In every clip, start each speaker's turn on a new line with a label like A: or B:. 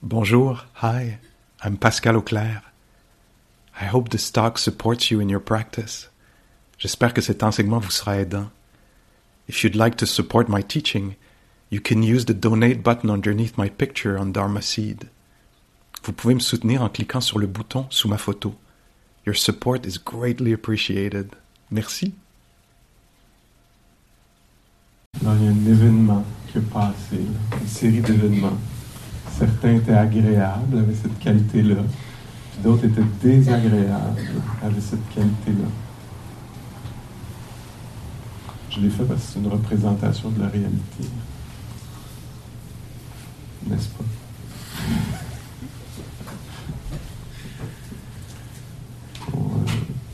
A: Bonjour, hi, I'm Pascal Auclair. I hope this talk supports you in your practice. J'espère que cet enseignement vous sera aidant. If you'd like to support my teaching, you can use the donate button underneath my picture on Dharma Seed. Vous pouvez me soutenir en cliquant sur le bouton sous ma photo. Your support is greatly appreciated. Merci.
B: il y a un événement qui est passé, une série d'événements. Certains étaient agréables, avaient cette qualité-là, puis d'autres étaient désagréables, avaient cette qualité-là. Je l'ai fait parce que c'est une représentation de la réalité. N'est-ce pas? ton,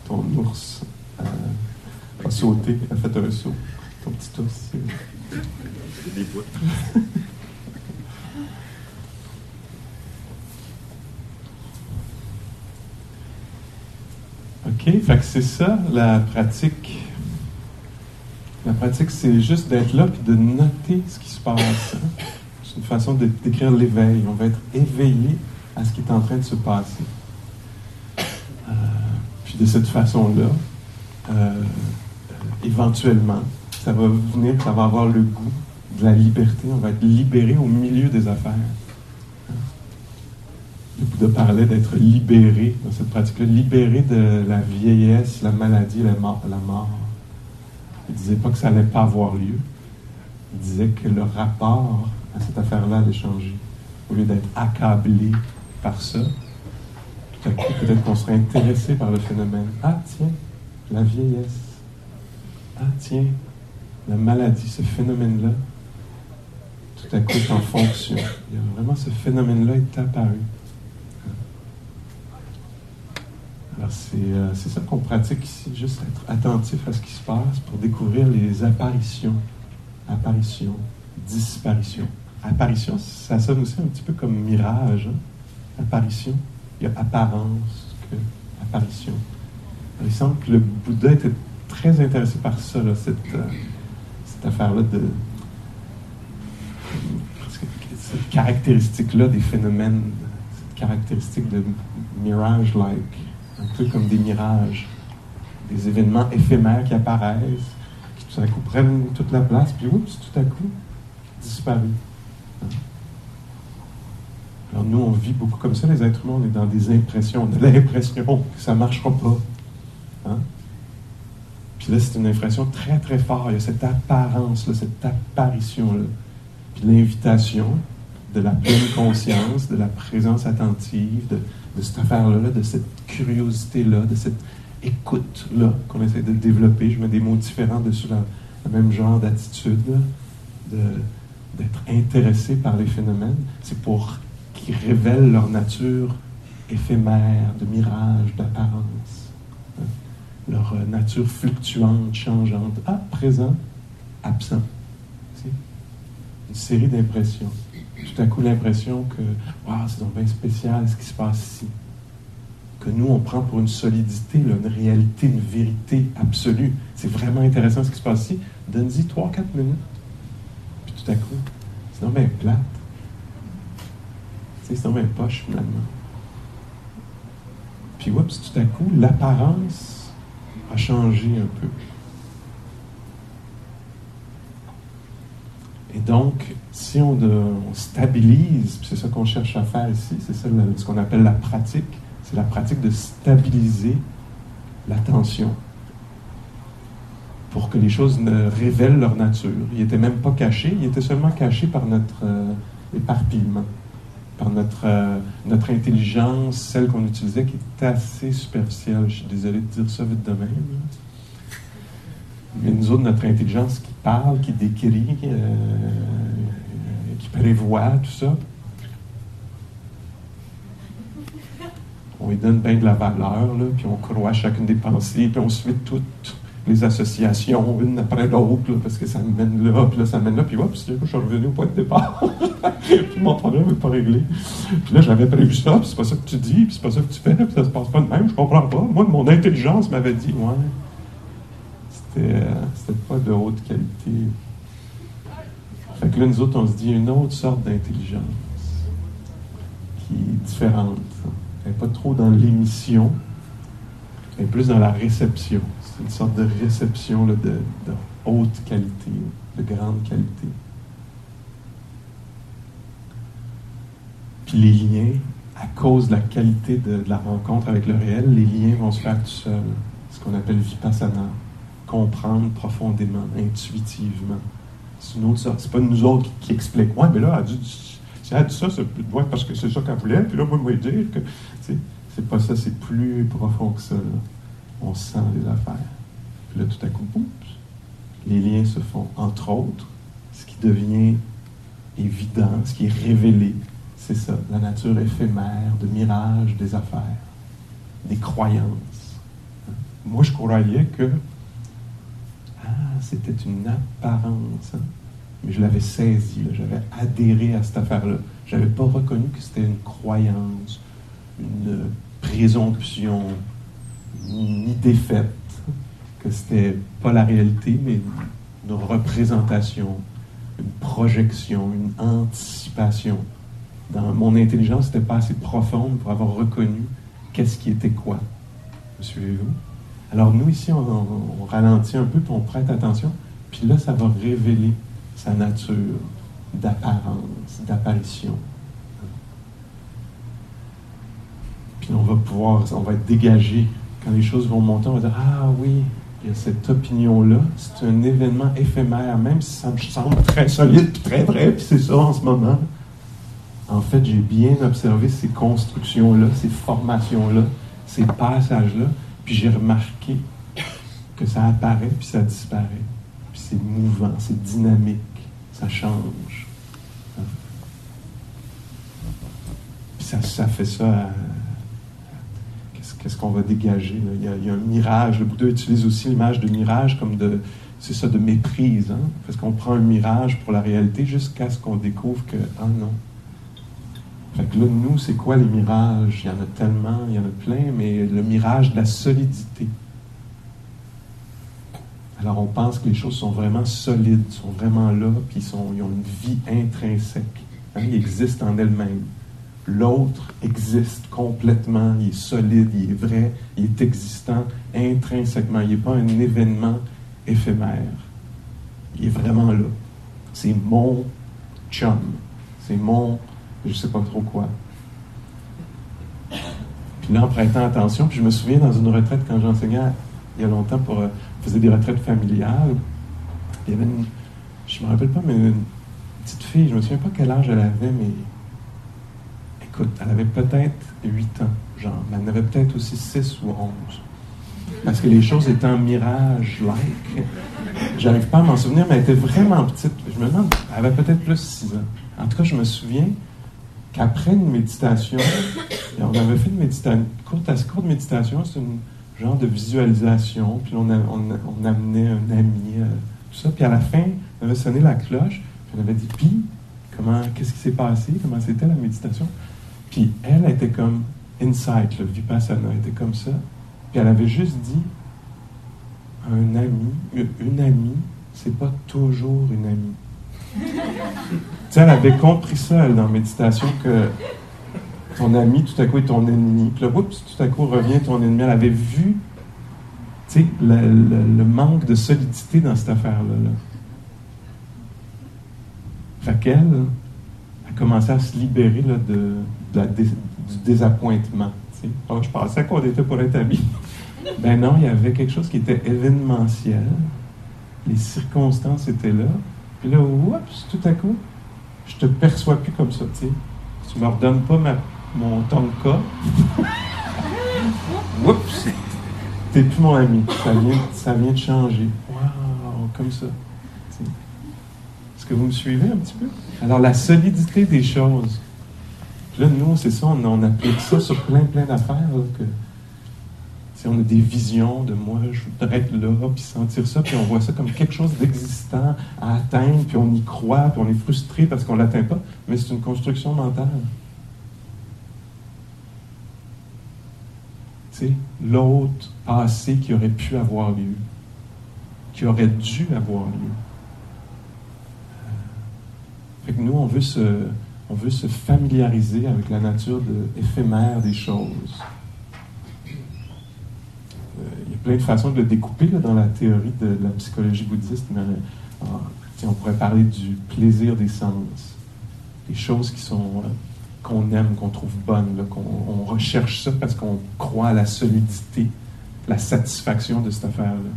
B: ton ours a sauté, a fait un saut. Ton petit ours.
C: Des.
B: Fait que c'est ça la pratique. La pratique, c'est juste d'être là et de noter ce qui se passe. C'est une façon décrire l'éveil. On va être éveillé à ce qui est en train de se passer. Euh, puis de cette façon-là, euh, éventuellement, ça va venir, ça va avoir le goût de la liberté. On va être libéré au milieu des affaires. Le Bouddha parlait d'être libéré dans cette pratique-là, libéré de la vieillesse, la maladie, la mort. Il ne disait pas que ça n'allait pas avoir lieu. Il disait que le rapport à cette affaire-là allait changer. Au lieu d'être accablé par ça, tout à coup, peut-être qu'on serait intéressé par le phénomène. Ah, tiens, la vieillesse. Ah, tiens, la maladie, ce phénomène-là, tout à coup est en fonction. Il y a vraiment ce phénomène-là est apparu. Alors, euh, c'est ça qu'on pratique ici, juste être attentif à ce qui se passe pour découvrir les apparitions. Apparitions, disparitions. Apparition, ça sonne aussi un petit peu comme mirage. Hein. Apparition, il y a apparence que apparition. il semble que le Bouddha était très intéressé par ça, cette, euh, cette affaire-là de. Cette caractéristique-là des phénomènes, cette caractéristique de mirage-like un peu comme des mirages, des événements éphémères qui apparaissent, qui tout à coup prennent toute la place, puis oups, tout à coup. Hein? Alors nous, on vit beaucoup comme ça, les êtres humains, on est dans des impressions, on a l'impression que ça ne marchera pas. Hein? Puis là, c'est une impression très, très forte. Il y a cette apparence, là, cette apparition-là. Puis l'invitation de la pleine conscience, de la présence attentive, de, de cette affaire-là, de cette curiosité-là, de cette écoute-là qu'on essaie de développer. Je mets des mots différents dessus le même genre d'attitude, d'être intéressé par les phénomènes. C'est pour qu'ils révèlent leur nature éphémère, de mirage, d'apparence, leur nature fluctuante, changeante. Ah, présent, absent. Une série d'impressions tout à coup l'impression que c'est donc bien spécial ce qui se passe ici. Que nous, on prend pour une solidité, une réalité, une vérité absolue. C'est vraiment intéressant ce qui se passe ici. Donne-y 3-4 minutes. Puis tout à coup, c'est donc bien plate. C'est donc bien poche finalement. Puis oups, tout à coup, l'apparence a changé un peu. Et donc, si on, stabilise, c'est ça qu'on cherche à faire ici, c'est ce qu'on appelle la pratique, c'est la pratique de stabiliser l'attention pour que les choses ne révèlent leur nature. Ils n'étaient même pas cachés, ils étaient seulement cachés par notre euh, éparpillement, par notre, euh, notre intelligence, celle qu'on utilisait, qui est assez superficielle. Je suis désolé de dire ça vite de même. Mais nous autres, notre intelligence qui parle, qui décrit, euh, qui prévoit, tout ça, on lui donne bien de la valeur, puis on croit chacune des pensées, puis on suit toutes les associations, une après l'autre, parce que ça mène là, puis là, ça mène là, puis hop, je suis revenu au point de départ. puis mon problème n'est pas réglé. Puis là, j'avais prévu ça, puis c'est pas ça que tu dis, puis c'est pas ça que tu fais, puis ça se passe pas de même, je comprends pas. Moi, mon intelligence m'avait dit, ouais c'était pas de haute qualité. Fait que là, nous autres, on se dit une autre sorte d'intelligence. différente. Elle n'est pas trop dans l'émission, elle est plus dans la réception. C'est une sorte de réception de, de haute qualité, de grande qualité. Puis les liens, à cause de la qualité de, la rencontre avec le réel, les liens vont se faire tout seuls. Ce qu'on appelle vipassana. Comprendre profondément, intuitivement. C'est une autre sorte. C'est pas nous autres qui, expliquons. Ouais, mais là, elle a dit, elle a dit ça, c'est parce que c'est ça qu'elle voulait. Puis là, moi, je dire que. C'est pas ça, c'est plus profond que ça. On sent les affaires. Puis là, tout à coup, les liens se font. Entre autres, ce qui devient évident, ce qui est révélé, c'est ça, la nature éphémère de mirage des affaires, des croyances. Moi, je croyais que ah, c'était une apparence, hein. mais je l'avais saisi, j'avais adhéré à cette affaire-là. Je n'avais pas reconnu que c'était une croyance, une présomption, une idée faite, que c'était pas la réalité, mais une représentation, une projection, une anticipation dans mon intelligence n'était pas assez profonde pour avoir reconnu qu'est-ce qui était quoi. Me suivez-vous? Alors nous, ici, on, ralentit un peu, puis on prête attention, puis là, ça va révéler sa nature d'apparence, d'apparition. Puis on va pouvoir, on va être dégagé. Quand les choses vont monter, on va dire, ah oui, il y a cette opinion-là, c'est un événement éphémère, même si ça me semble très solide, très vrai, puis c'est ça en ce moment en fait, j'ai bien observé ces constructions-là, ces formations-là, ces passages-là, puis j'ai remarqué que ça apparaît, puis ça disparaît. Puis c'est mouvant, c'est dynamique, ça change. Puis ça, fait ça Qu'est-ce qu'on va dégager? Il, y a, un mirage. Le Bouddha utilise aussi l'image de mirage comme de, c'est ça, de méprise. Hein? Parce qu'on prend un mirage pour la réalité jusqu'à ce qu'on découvre que, ah non, fait que là, nous, c'est quoi les mirages? Il y en a tellement, il y en a plein, mais le mirage de la solidité. Alors, on pense que les choses sont vraiment solides, sont vraiment là, puis ils, ont une vie intrinsèque. Hein, ils existent en elles-mêmes. L'autre existe complètement, il est solide, il est vrai, il est existant intrinsèquement. Il n'est pas un événement éphémère. Il est vraiment là. C'est mon chum. C'est mon je ne sais pas trop quoi. Puis là, en prêtant attention, puis je me souviens dans une retraite, quand j'enseignais il y a longtemps, pour, euh, faisais des retraites familiales, il y avait une, je me rappelle pas, mais une petite fille, je me souviens pas quel âge elle avait, mais écoute, elle avait peut-être 8 ans, genre, mais elle avait peut-être aussi 6 ou 11. Parce que les choses étaient en mirage-like. J'arrive pas à m'en souvenir, mais elle était vraiment petite. Je me demande, elle avait peut-être plus 6 ans. En tout cas, je me souviens, qu'après une méditation, on avait fait une, méditation, courte, assez courte méditation, c'est une genre de visualisation, puis on, on, amenait un ami, euh, tout ça, puis à la fin, on avait sonné la cloche, puis on avait dit, puis, comment, qu'est-ce qui s'est passé, comment c'était la méditation, puis elle était comme insight, le vipassana était comme ça, puis elle avait juste dit, un ami, une amie, c'est pas toujours une amie elle avait compris ça, elle, dans la méditation, que ton ami, tout à coup, est ton ennemi. Puis là, oups, tout à coup, revient ton ennemi. Elle avait vu, tu sais, le, manque de solidité dans cette affaire-là. Là. Fait qu'elle a commencé à se libérer là, de, du désappointement. Oh, je pensais qu'on était pour être amis. ben non, il y avait quelque chose qui était événementiel. Les circonstances étaient là. Puis là, oups, tout à coup, je te perçois plus comme ça, tu sais. Tu me redonnes pas ma, mon tonka. oups, t'es plus mon ami. Ça vient, ça vient de changer. Waouh, comme ça. Est-ce que vous me suivez un petit peu? Alors, la solidité des choses. là, nous, c'est ça, on, on, applique ça sur plein, plein d'affaires. Que, on a des visions de moi, je voudrais être là, puis sentir ça, puis on voit ça comme quelque chose d'existant à atteindre, puis on y croit, puis on est frustré parce qu'on ne l'atteint pas, mais c'est une construction mentale. C'est l'autre passé qui aurait pu avoir lieu, qui aurait dû avoir lieu. Fait que nous, on veut se, on veut se familiariser avec la nature éphémère des choses. Plein de façons de le découper dans la théorie de, la psychologie bouddhiste, mais euh, on pourrait parler du plaisir des sens, des choses qui sont euh, qu'on aime, qu'on trouve bonnes, qu'on recherche ça parce qu'on croit à la solidité, la satisfaction de cette affaire-là.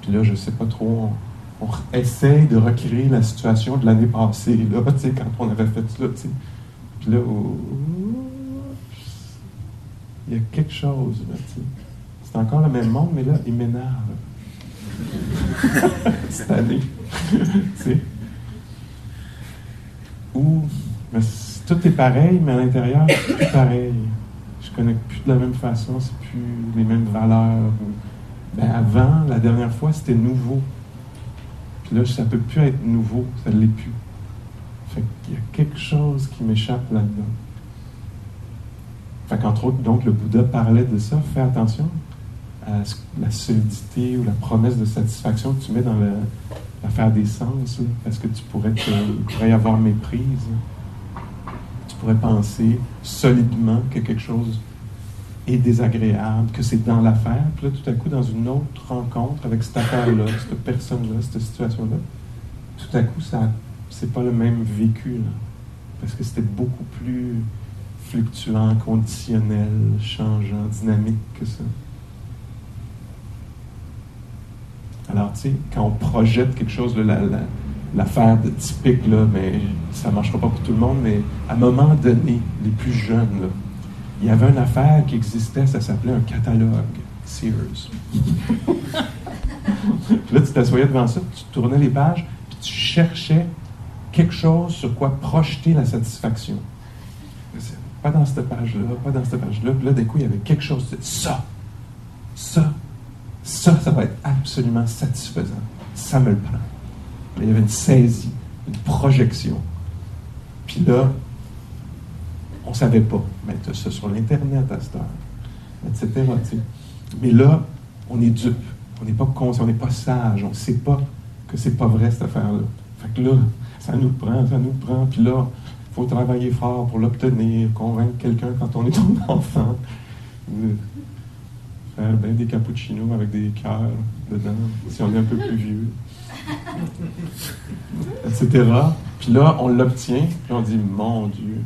B: Puis là, je sais pas trop, on, essaye de recréer la situation de l'année passée, là, quand on avait fait ça, Puis là, il y a quelque chose, là, C'est encore le même monde, mais là, il m'énerve. Cette année. Ou, tout est pareil, mais à l'intérieur, c'est plus pareil. Je connais plus de la même façon, c'est plus les mêmes valeurs. Ben avant, la dernière fois, c'était nouveau. Puis là, ça peut plus être nouveau, ça ne l'est plus. Fait qu'il y a quelque chose qui m'échappe là-dedans. Fait qu'entre autres, donc, le Bouddha parlait de ça. Fais attention la solidité ou la promesse de satisfaction que tu mets dans l'affaire des sens, parce que tu pourrais, y avoir méprise pourrait penser solidement que quelque chose est désagréable, que c'est dans l'affaire. Puis là, tout à coup, dans une autre rencontre avec cette affaire-là, cette personne-là, cette situation-là, tout à coup, ça, c'est pas le même vécu, parce que c'était beaucoup plus fluctuant, conditionnel, changeant, dynamique que ça. Alors, tu sais, quand on projette quelque chose, l'affaire de typique, là, mais ça ne marchera pas pour tout le monde, mais à un moment donné, les plus jeunes, il y avait une affaire qui existait, ça s'appelait un catalogue Sears. là, tu t'assoyais devant ça, tu tournais les pages, puis tu cherchais quelque chose sur quoi projeter la satisfaction. Pas dans cette page-là, pas dans cette page-là. Puis là, d'un coup, il y avait quelque chose de ça, ça, ça, ça va être absolument satisfaisant. Ça me le prend il y avait une saisie, une projection. Puis là, on ne savait pas mettre ça sur l'Internet à cette heure, etc. Mais là, on est dupe. On n'est pas conscient, on n'est pas sage. On ne sait pas que c'est pas vrai cette affaire-là. Fait que là, ça nous prend, ça nous prend. Puis là, il faut travailler fort pour l'obtenir, convaincre quelqu'un quand on est un enfant. Faire bien des cappuccinos avec des cœurs dedans, si on est un peu plus vieux etc. Puis là, on l'obtient, puis on dit, mon Dieu,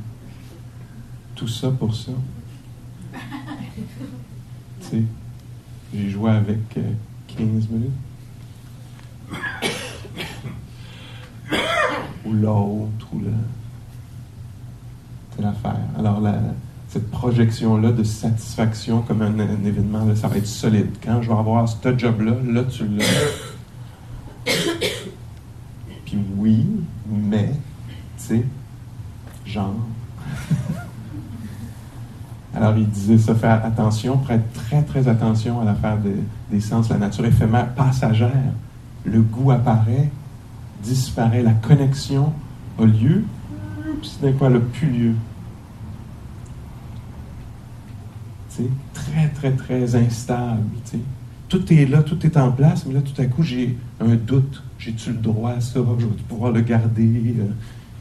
B: tout ça pour ça. tu sais, j'ai joué avec 15 euh, minutes. ou l'autre, ou le... C'est l'affaire. Alors, cette projection-là de satisfaction comme un, événement, ça va être solide. Quand je vais avoir ce job-là, là, tu l'as puis oui, mais, tu sais, genre. Alors il disait ça, faire attention, prête très très attention à l'affaire des sens, la nature éphémère, passagère. Le goût apparaît, disparaît, la connexion a lieu, puis ce n'est pas le plus lieu. Très très très instable. tout est là, tout est en place, mais là, tout à coup, j'ai un doute. J'ai-tu le droit à ça? Je vais pouvoir le garder? Euh,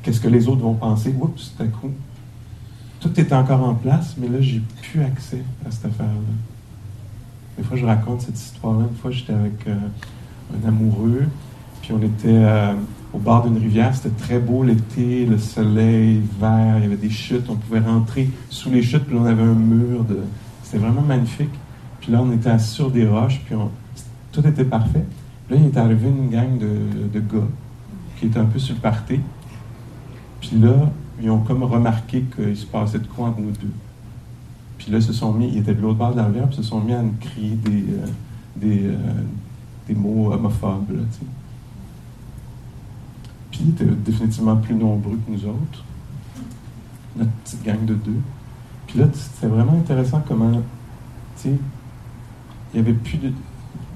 B: qu'est-ce que les autres vont penser? Oups, tout à coup. Tout est encore en place, mais là, j'ai plus accès à cette affaire-là. Des fois, je raconte cette histoire-là. Une fois, j'étais avec euh, un amoureux, puis on était euh, au bord d'une rivière. C'était très beau l'été, le soleil vert, il y avait des chutes. On pouvait rentrer sous les chutes, puis on avait un mur de. C'était vraiment magnifique. Puis là, on était sur des roches, puis tout était parfait. Puis là, il est arrivé une gang de, gars qui étaient un peu sur le party. Puis là, ils ont comme remarqué qu'il se passait de quoi entre nous deux. Puis là, ils se sont mis, ils étaient de l'autre bord de la rivière, puis se sont mis à nous crier des, euh, euh, des, mots homophobes. Puis ils étaient définitivement plus nombreux que nous autres, notre petite gang de deux. Puis là, c'était vraiment intéressant comment, tu sais, il n'y avait plus de,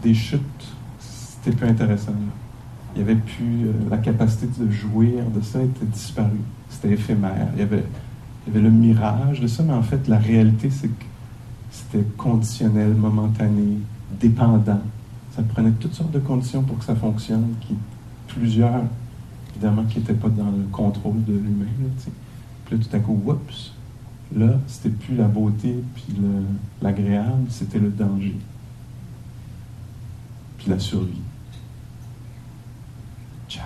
B: des chutes. C'était plus intéressant. Il n'y avait plus euh, la capacité de jouir de ça était disparue. C'était éphémère. Il y, avait, il y avait le mirage de ça, mais en fait, la réalité, c'est que c'était conditionnel, momentané, dépendant. Ça prenait toutes sortes de conditions pour que ça fonctionne, qui plusieurs évidemment, qui n'était pas dans le contrôle de l'humain. Là, puis là, tout à coup, oups, là, c'était plus la beauté puis le- l'agréable, c'était le danger. Puis la survie. Tchac.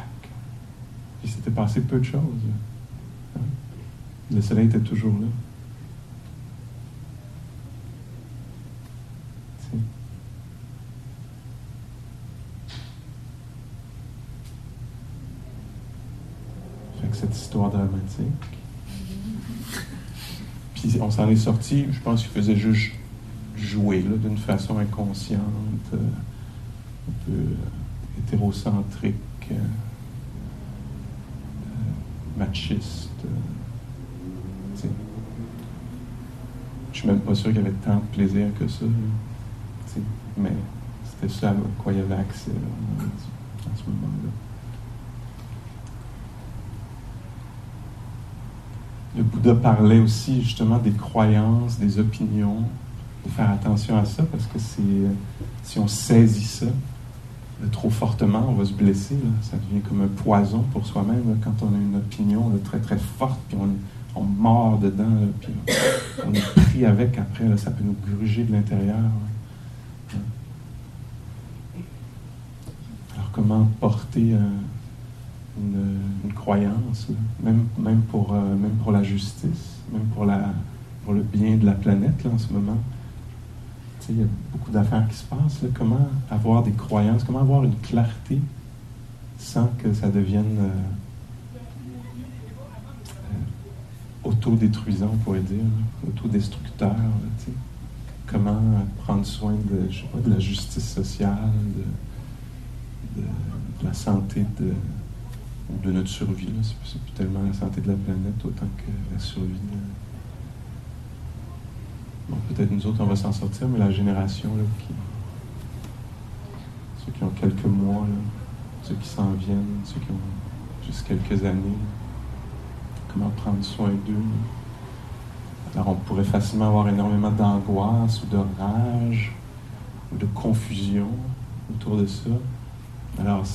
B: Il s'était passé peu de choses. Hein? Le soleil était toujours là. Tu sais. Cette histoire dramatique. Puis on s'en est sorti, je pense qu'il faisait juste jouer d'une façon inconsciente, euh, un peu euh, hétérocentrique, euh, machiste. Je suis même pas sûr qu'il y avait tant de plaisir que ça. Mais c'était ça à quoi il y avait accès à ce moment-là. Bouddha parlait aussi justement des croyances, des opinions, de faire attention à ça parce que euh, si on saisit ça euh, trop fortement, on va se blesser. Ça devient comme un poison pour soi-même quand on a une opinion très très forte, puis on, mord dedans, puis on est pris avec après. ça peut nous gruger de l'intérieur. Alors comment porter euh, une, croyance, même, même, pour, euh, même pour la justice, même pour, la, pour le bien de la planète là, en ce moment. Il y a beaucoup d'affaires qui se passent. là. Comment avoir des croyances, comment avoir une clarté sans que ça devienne euh, euh, autodétruisant, on pourrait dire, là, autodestructeur. là. Comment prendre soin de, je sais pas, de la justice sociale, de, de- la santé de, de notre survie. C'est tellement la santé de la planète autant que la survie. là. Bon, peut-être nous autres, on va s'en sortir, mais la génération là, qui. Ceux qui ont quelques mois, là, ceux qui s'en viennent, ceux qui ont juste quelques années, comment prendre soin d'eux. Alors, on pourrait facilement avoir énormément d'angoisse ou de rage ou de confusion autour de ça. Alors,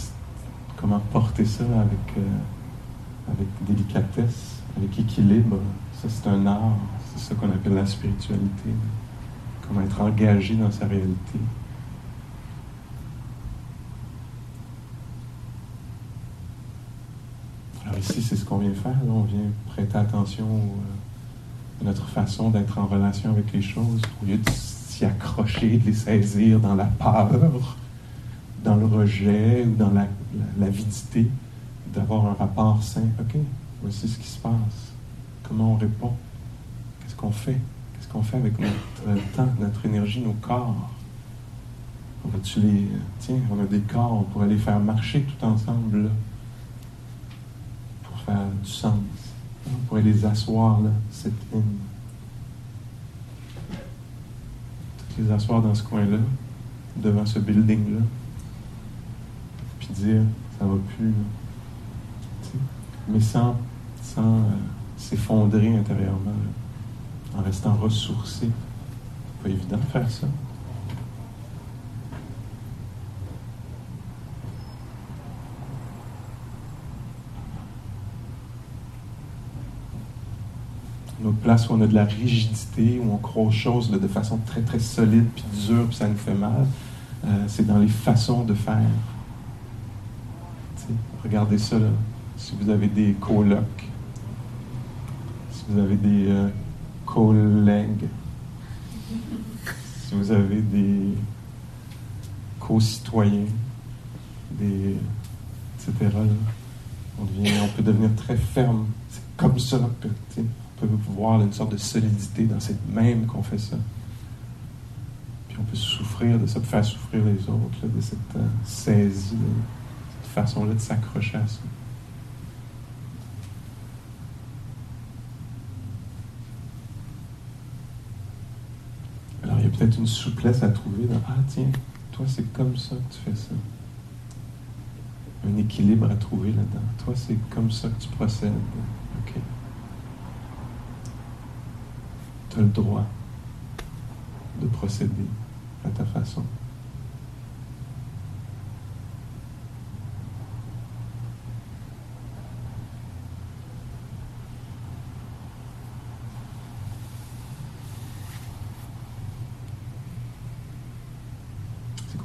B: comment porter ça avec, euh, avec délicatesse, avec équilibre, ça c'est un art, c'est ça qu'on appelle la spiritualité. Comment être engagé dans sa réalité. Alors ici, c'est ce qu'on vient faire. là. On vient prêter attention euh, à notre façon d'être en relation avec les choses, au lieu de s'y accrocher, de les saisir dans la peur, dans le rejet ou dans la, la- l'avidité, d'avoir un rapport sain. OK, voici ce qui se passe. Comment on répond? Qu'est-ce qu'on fait? Qu'est-ce qu'on fait avec notre temps, notre énergie, nos corps? On va-tu les. Tiens, on a des corps, on pourrait les faire marcher tout ensemble, là, pour faire du sens. On pourrait les asseoir, là, cette. Toutes les asseoir dans ce coin-là, devant ce building-là, dire, ça va plus. Mais sans, sans euh, s'effondrer intérieurement, en restant ressourcé. C'est pas évident de faire ça. Une autre place où on a de la rigidité, où on croit aux choses de façon très très solide, puis dure, puis ça nous fait mal, euh, c'est dans les façons de faire. Regardez ça, là. si vous avez des colocs, si vous avez des euh, collègues, si vous avez des co-citoyens, des etc. on, peut devenir très ferme. C'est comme ça que on peut voir une sorte de solidité dans cette même qu'on fait ça. Puis on peut souffrir de ça, faire souffrir les autres, de cette euh, saisie, façon-là de s'accrocher à ça. Alors il y a peut-être une souplesse à trouver dans Ah tiens, toi c'est comme ça que tu fais ça. Un équilibre à trouver là-dedans. Toi c'est comme ça que tu procèdes. OK. Tu as le droit de procéder à ta façon.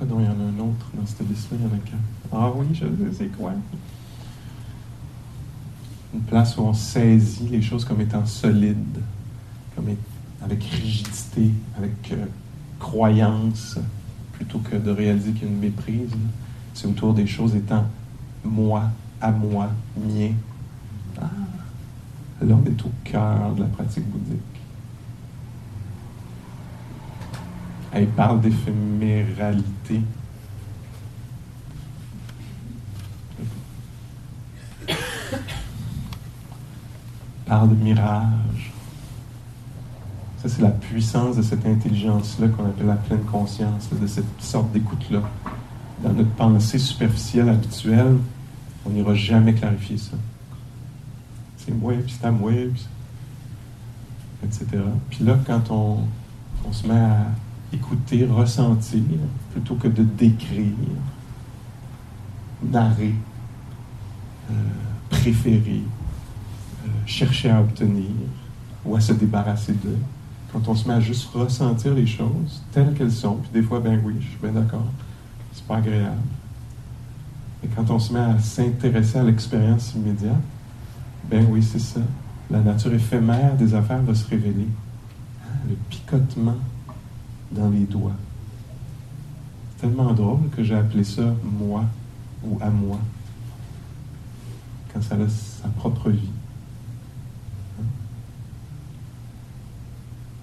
B: Quoi donc il y en a un autre dans cette liste-là? Il y en a qu'un. Ah oui, je sais, c'est quoi? Une place où on saisit les choses comme étant solides, comme avec rigidité, avec euh, croyance, plutôt que de réaliser qu'il y a une méprise. C'est autour des choses étant moi, à moi, mien. Ah, là, on est au cœur de la pratique bouddhique. Elle parle d'éphéméralité. parle de mirage. Ça, c'est la puissance de cette intelligence-là qu'on appelle la pleine conscience, de cette sorte d'écoute-là. Dans notre pensée superficielle habituelle, on n'ira jamais clarifier ça. C'est moi, puis c'est à moi, etc. Puis là, quand on se met à écouter, ressentir, plutôt que de décrire, narrer, euh, préférer, euh, chercher à obtenir ou à se débarrasser d'eux. Quand on se met à juste ressentir les choses telles qu'elles sont, puis des fois, ben oui, je suis bien d'accord, c'est pas agréable. Et quand on se met à s'intéresser à l'expérience immédiate, ben oui, c'est ça. La nature éphémère des affaires va se révéler. Hein, le picotement dans les doigts. Tellement drôle que j'ai appelé ça moi ou à moi, quand ça a sa propre vie. Hein?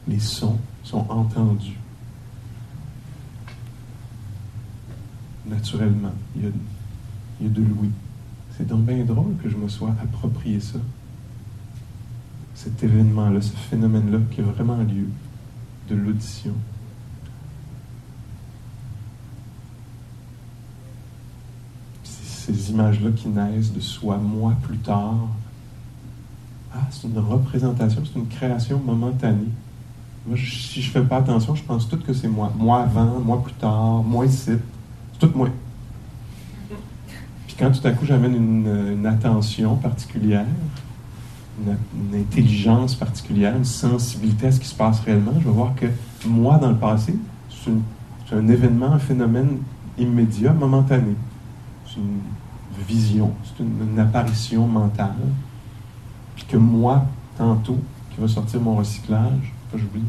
B: Les sons sont entendus. Naturellement, il y a, il y de l'ouïe. C'est donc bien drôle que je me sois approprié ça. Cet événement-là, ce phénomène-là qui a vraiment lieu de l'audition. Ces images-là qui naissent de soi, moi plus tard. Ah, c'est une représentation, c'est une création momentanée. Moi, si je fais pas attention, je pense tout que c'est moi. Moi avant, moi plus tard, moi ici. C'est tout moi. Puis quand tout à coup j'amène une, attention particulière, une, intelligence particulière, une sensibilité à ce qui se passe réellement, je vais voir que moi, dans le passé, c'est un événement, un phénomène immédiat, momentané. Une vision, c'est une, apparition mentale. Puis que moi, tantôt, qui va sortir mon recyclage, pas j'oublie,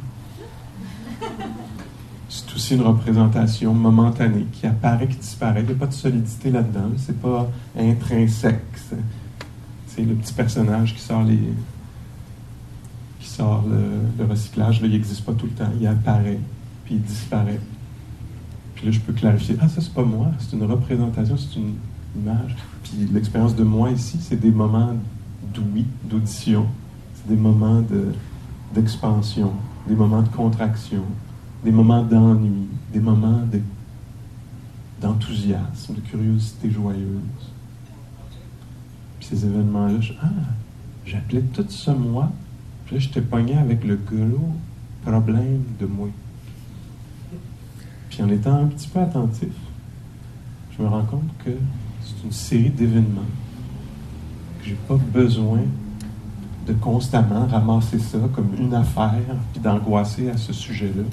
B: c'est aussi une représentation momentanée qui apparaît, qui disparaît. Il n'y a pas de solidité là-dedans. C'est pas intrinsèque. C'est le petit personnage qui sort les qui sort le, recyclage. Là, il n'existe pas tout le temps. Il apparaît, puis il disparaît. Puis là, je peux clarifier. Ah, ça, c'est pas moi. C'est une représentation, c'est une image. Puis l'expérience de moi ici, c'est des moments d'ouïe, d'audition. C'est des moments d'expansion, des moments de contraction, des moments d'ennui, des moments d'enthousiasme, de, curiosité joyeuse. Puis ces événements-là, ah, j'appelais tout ça moi. Puis là, j'étais pogné avec le gros problème de moi. En étant un petit peu attentif, je me rends compte que c'est une série d'événements que j'ai pas besoin de constamment ramasser ça comme une affaire puis d'angoisser à ce sujet-là.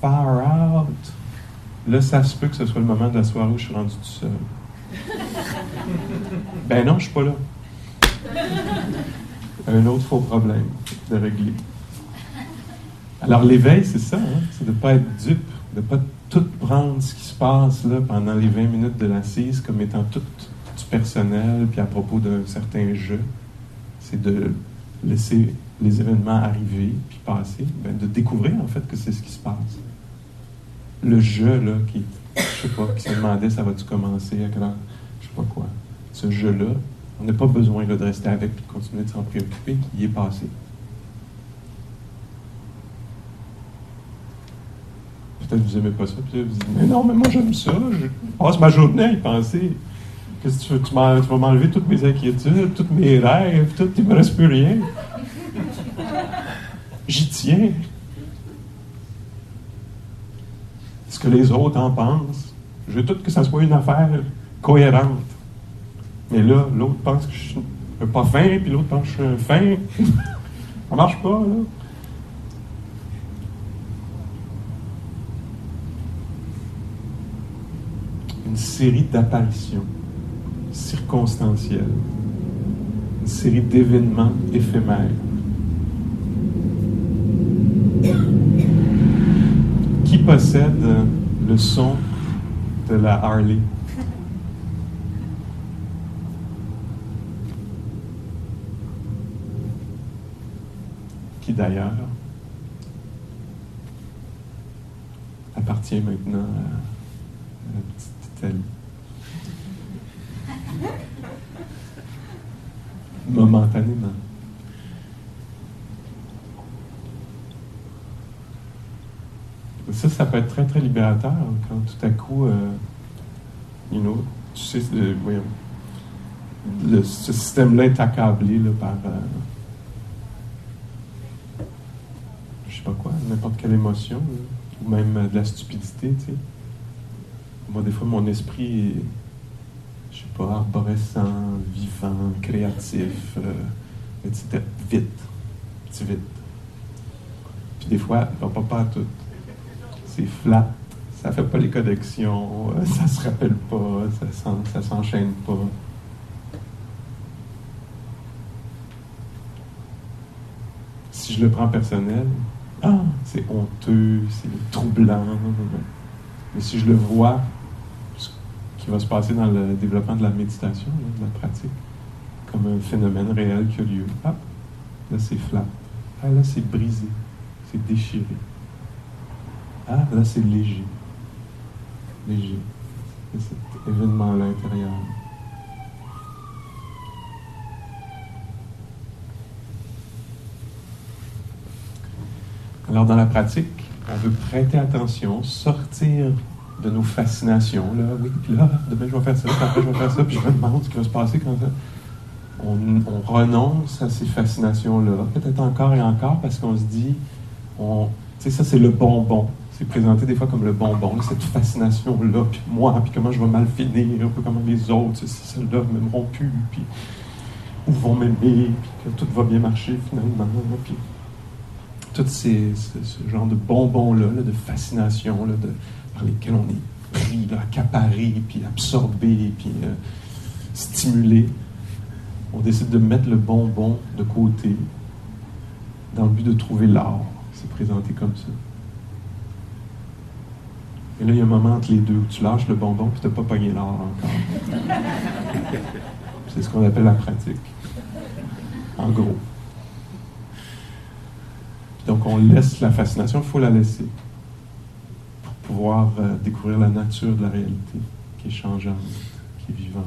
B: Far out. Là, ça se peut que ce soit le moment de la soirée où je suis rendu tout seul. ben non, je suis pas là. Un autre faux problème de régler. Alors l'éveil, c'est ça, hein? c'est de ne pas être dupe, de ne pas tout prendre ce qui se passe là, pendant les 20 minutes de l'assise comme étant tout du personnel, puis à propos d'un certain jeu, c'est de laisser les événements arriver, puis passer, ben, de découvrir en fait que c'est ce qui se passe. Le jeu, là, qui, je sais pas, qui se demandait ça va-tu commencer, à quelle heure, je sais pas quoi. Ce jeu-là, on n'a pas besoin de rester avec et de continuer de s'en préoccuper, il est passé. Peut-être vous n'aimez pas ça. Puis vous dites, mais non, mais moi j'aime ça. Je passe ma journée à y penser. Qu'est-ce que tu vas m'enlever toutes mes inquiétudes, tous mes rêves, tout, il ne me reste plus rien. J'y tiens. Ce que les autres en pensent. Je veux tout que ça soit une affaire cohérente. Mais là, l'autre pense que je suis pas fin, puis l'autre pense que je suis fin. ça marche pas, là. Une série d'apparitions circonstancielles, une série d'événements éphémères. Qui possède le son de la Harley? Qui d'ailleurs appartient maintenant à la petite Momentanément. Ça, ça peut être très, très libérateur quand tout à coup, euh, you know, tu sais, euh, le, ce système-là est accablé par, euh, je sais pas quoi, n'importe quelle émotion, ou même de la stupidité, tu sais. Moi, des fois, mon esprit je sais pas, arborescent, vivant, créatif, euh, etc. Vite. Petit vite. Puis des fois, non, pas, pas à tout. C'est flat, ça fait pas les connexions, euh, ça se rappelle pas, ça s'enchaîne pas. Si je le prends personnel, ah, c'est honteux, c'est troublant. Mais si je le vois, ce qui va se passer dans le développement de la méditation, de la pratique, comme un phénomène réel qui a lieu. Ah, là c'est flat. Ah, là c'est brisé, c'est déchiré. Ah, là c'est léger. Léger. Cet événement-là intérieur. Alors, dans la pratique, on veut prêter attention, sortir de nos fascinations. Là, oui, puis là, demain je vais faire ça, puis après je vais faire ça, puis je me demande ce qui va se passer quand ça. On, on renonce à ces fascinations-là, peut-être encore et encore, parce qu'on se dit, on, tu sais, ça c'est le bonbon. C'est présenté des fois comme le bonbon, cette fascination-là, puis moi, puis comment je vais mal finir, puis comment les autres, sais, celles-là m'aimeront plus, puis où vont m'aimer, puis que tout va bien marcher finalement, puis tout ces, ce, ce genre de bonbons-là, là, de fascination, là, de, par lesquels on est pris, là, accaparé, puis absorbé, puis euh, stimulé. On décide de mettre le bonbon de côté dans le but de trouver l'art. C'est présenté comme ça. Et là, il y a un moment entre les deux où tu lâches le bonbon puis tu n'as pas pogné l'art encore. C'est ce qu'on appelle la pratique. En gros. Donc, on laisse la fascination, il faut la laisser pour pouvoir euh, découvrir la nature de la réalité qui est changeante, qui est vivante.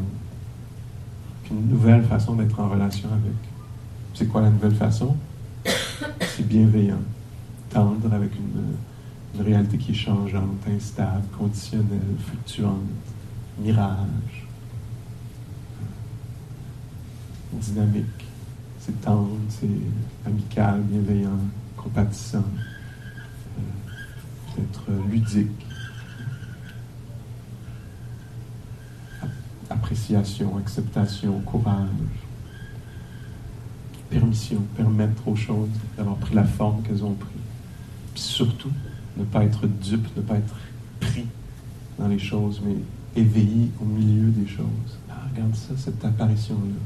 B: Puis une nouvelle façon d'être en relation avec. C'est quoi la nouvelle façon? C'est bienveillant, tendre avec une, une réalité qui est changeante, instable, conditionnelle, fluctuante, mirage, dynamique. C'est tendre, c'est amical, bienveillant, compatissant, euh, euh, ludique. Appréciation, acceptation, courage, permission, permettre aux choses d'avoir pris la forme qu'elles ont pris. Puis surtout, ne pas être dupe, ne pas être pris dans les choses, mais éveillé au milieu des choses. Ah, regarde ça, cette apparition-là.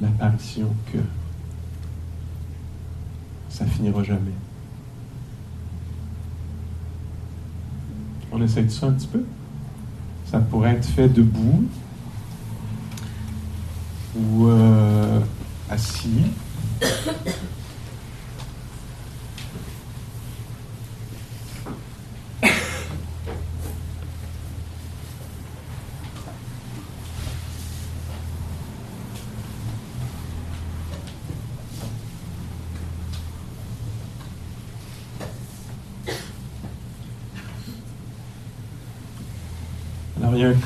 B: L'apparition que ça finira jamais. On essaie de ça un petit peu? Ça pourrait être fait debout ou euh, assis.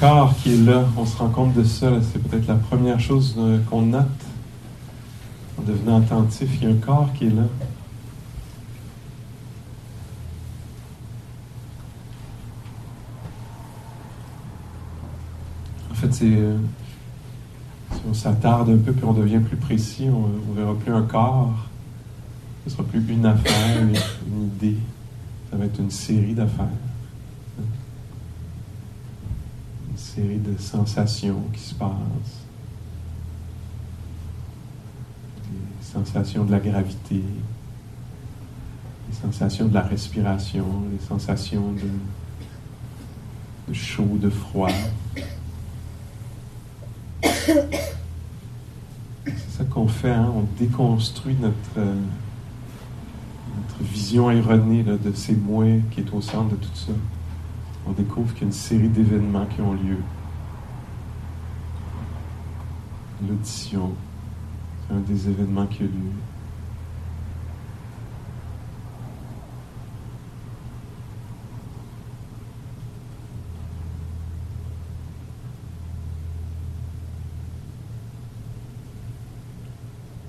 B: Corps qui est là. On se rend compte de ça. C'est peut-être la première chose euh, qu'on note en devenant attentif. Il y a un corps qui est là. En fait, euh, si on s'attarde un peu puis on devient plus précis, on, on verra plus un corps. Ce sera plus une affaire, une idée. Ça va être une série d'affaires. Série de sensations qui se passent. Les sensations de la gravité, les sensations de la respiration, les sensations de, chaud, de froid. C'est ça qu'on fait, hein? on déconstruit notre, euh, notre vision erronée de ces moi qui est au centre de tout ça. On découvre qu'il y a une série d'événements qui ont lieu. L'audition, c'est un des événements qui a lieu.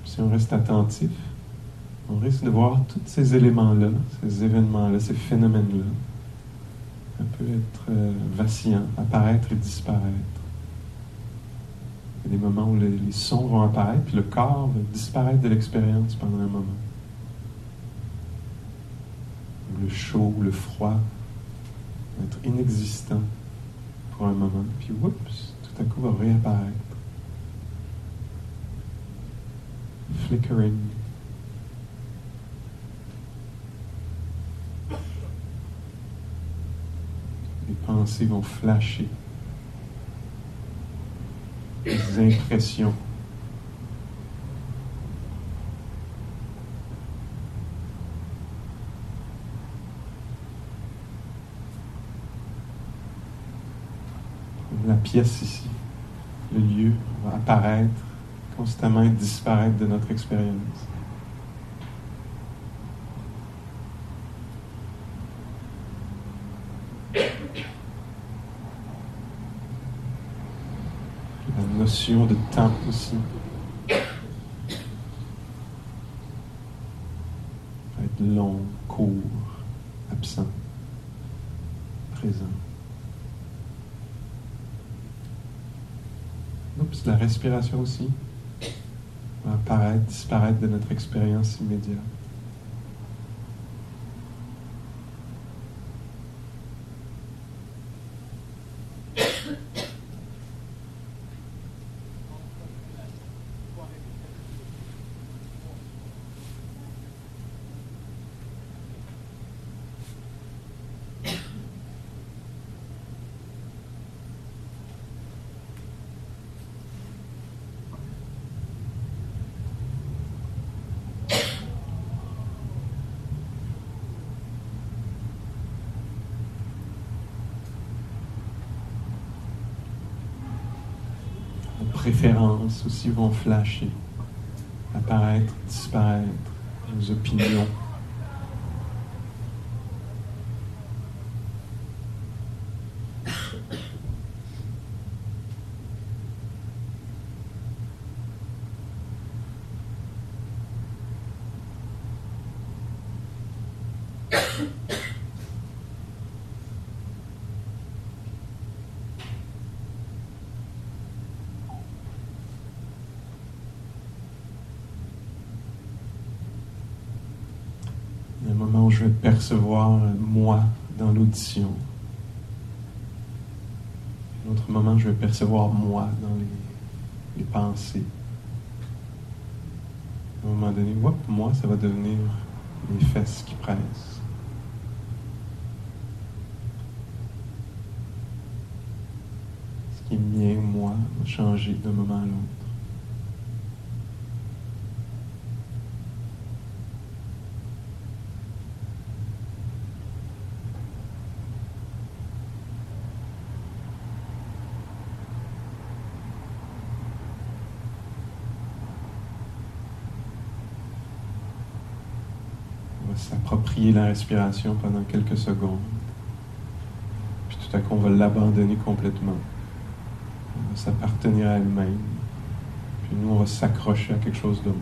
B: Si on reste attentif, on risque de voir tous ces éléments-là, ces événements-là, ces phénomènes-là. Ça peut être euh, vacillant, apparaître et disparaître. Il y a des moments où les, sons vont apparaître, puis le corps va disparaître de l'expérience pendant un moment. Le chaud, le froid va être inexistant pour un moment, puis tout à coup va réapparaître. Flickering. Les pensées vont flasher. Les impressions. La pièce ici, le lieu va apparaître constamment disparaître de notre expérience. La de temps aussi. être long, court, absent, présent. Oups, la respiration aussi va apparaître, disparaître de notre expérience immédiate. Aussi vont flasher, apparaître, disparaître, nos opinions. Je vais percevoir euh, moi dans l'audition. Un autre moment, je vais percevoir moi dans les, pensées. À un moment donné, moi, ça va devenir les fesses qui pressent. Ce qui est mien, moi, va changer d'un moment à l'autre. On va s'approprier la respiration pendant quelques secondes. Puis tout à coup, on va l'abandonner complètement. On va s'appartenir à elle-même. Puis nous, on va s'accrocher à quelque chose d'autre.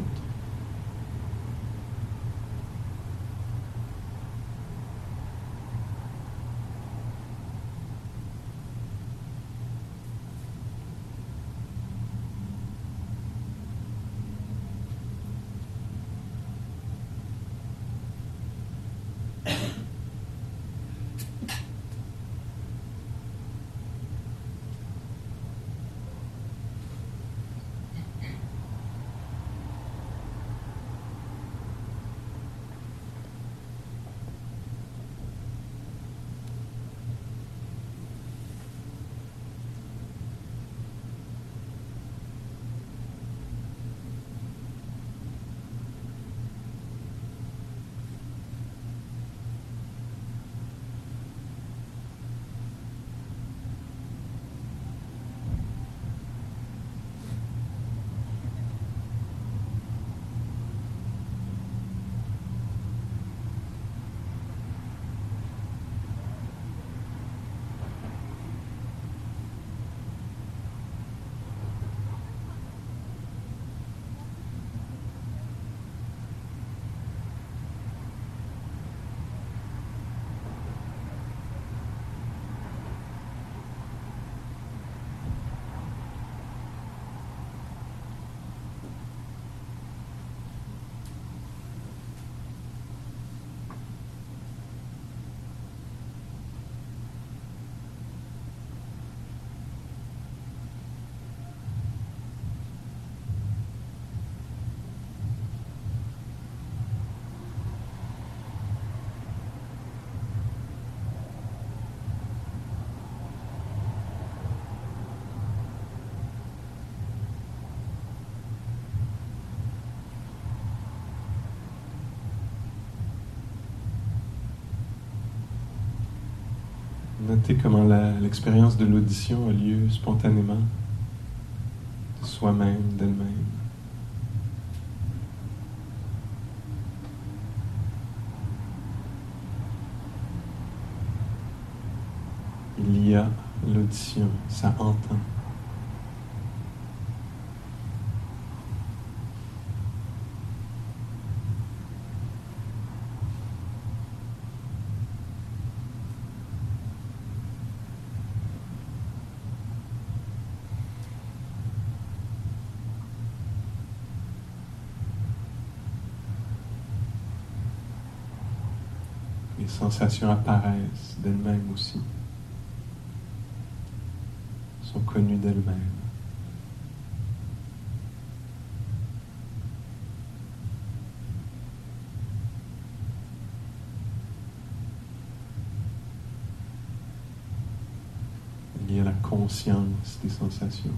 B: Notez comment l'expérience de l'audition a lieu spontanément, de soi-même, d'elle-même. Il y a l'audition, ça entend. Les sensations apparaissent d'elles-mêmes aussi, sont connues d'elles-mêmes. Il y a la conscience des sensations.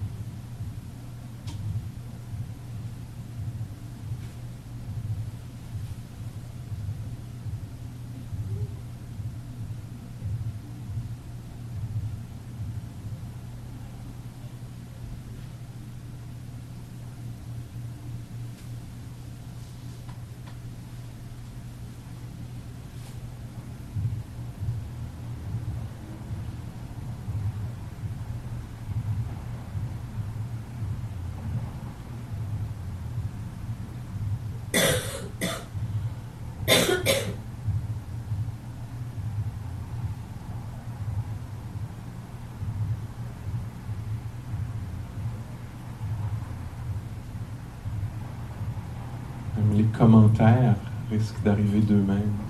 B: Même les commentaires risquent d'arriver d'eux-mêmes.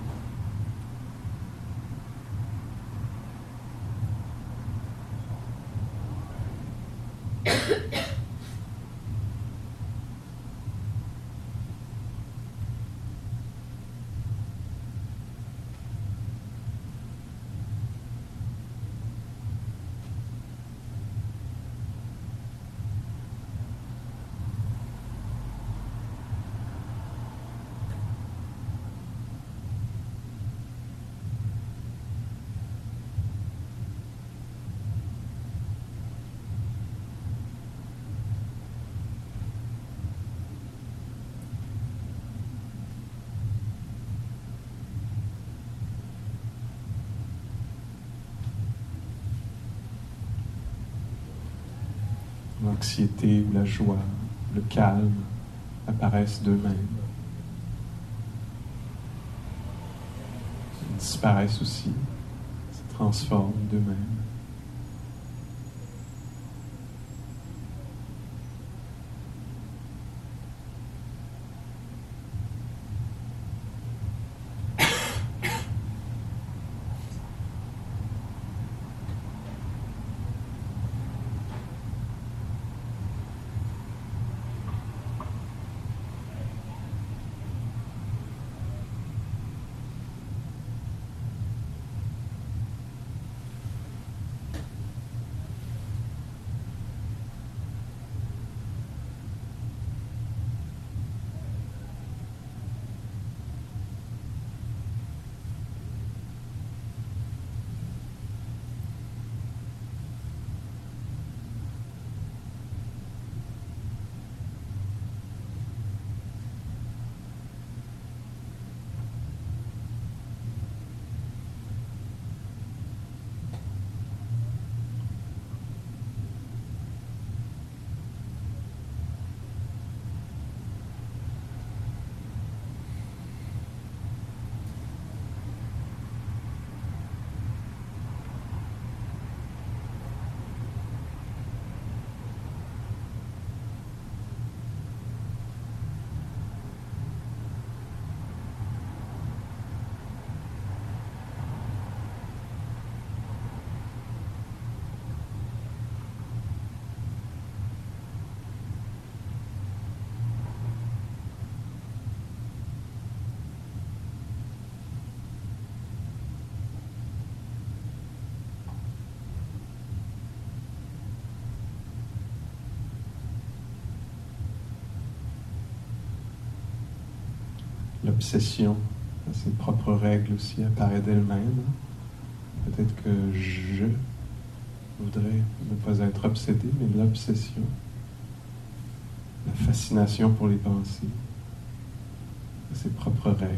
B: Ou la joie, le calme apparaissent d'eux-mêmes. Ils disparaissent aussi, se transforment d'eux-mêmes. L'obsession, à ses propres règles aussi, apparaît d'elle-même. Peut-être que je voudrais ne pas être obsédé, mais l'obsession, la fascination pour les pensées, ses propres règles.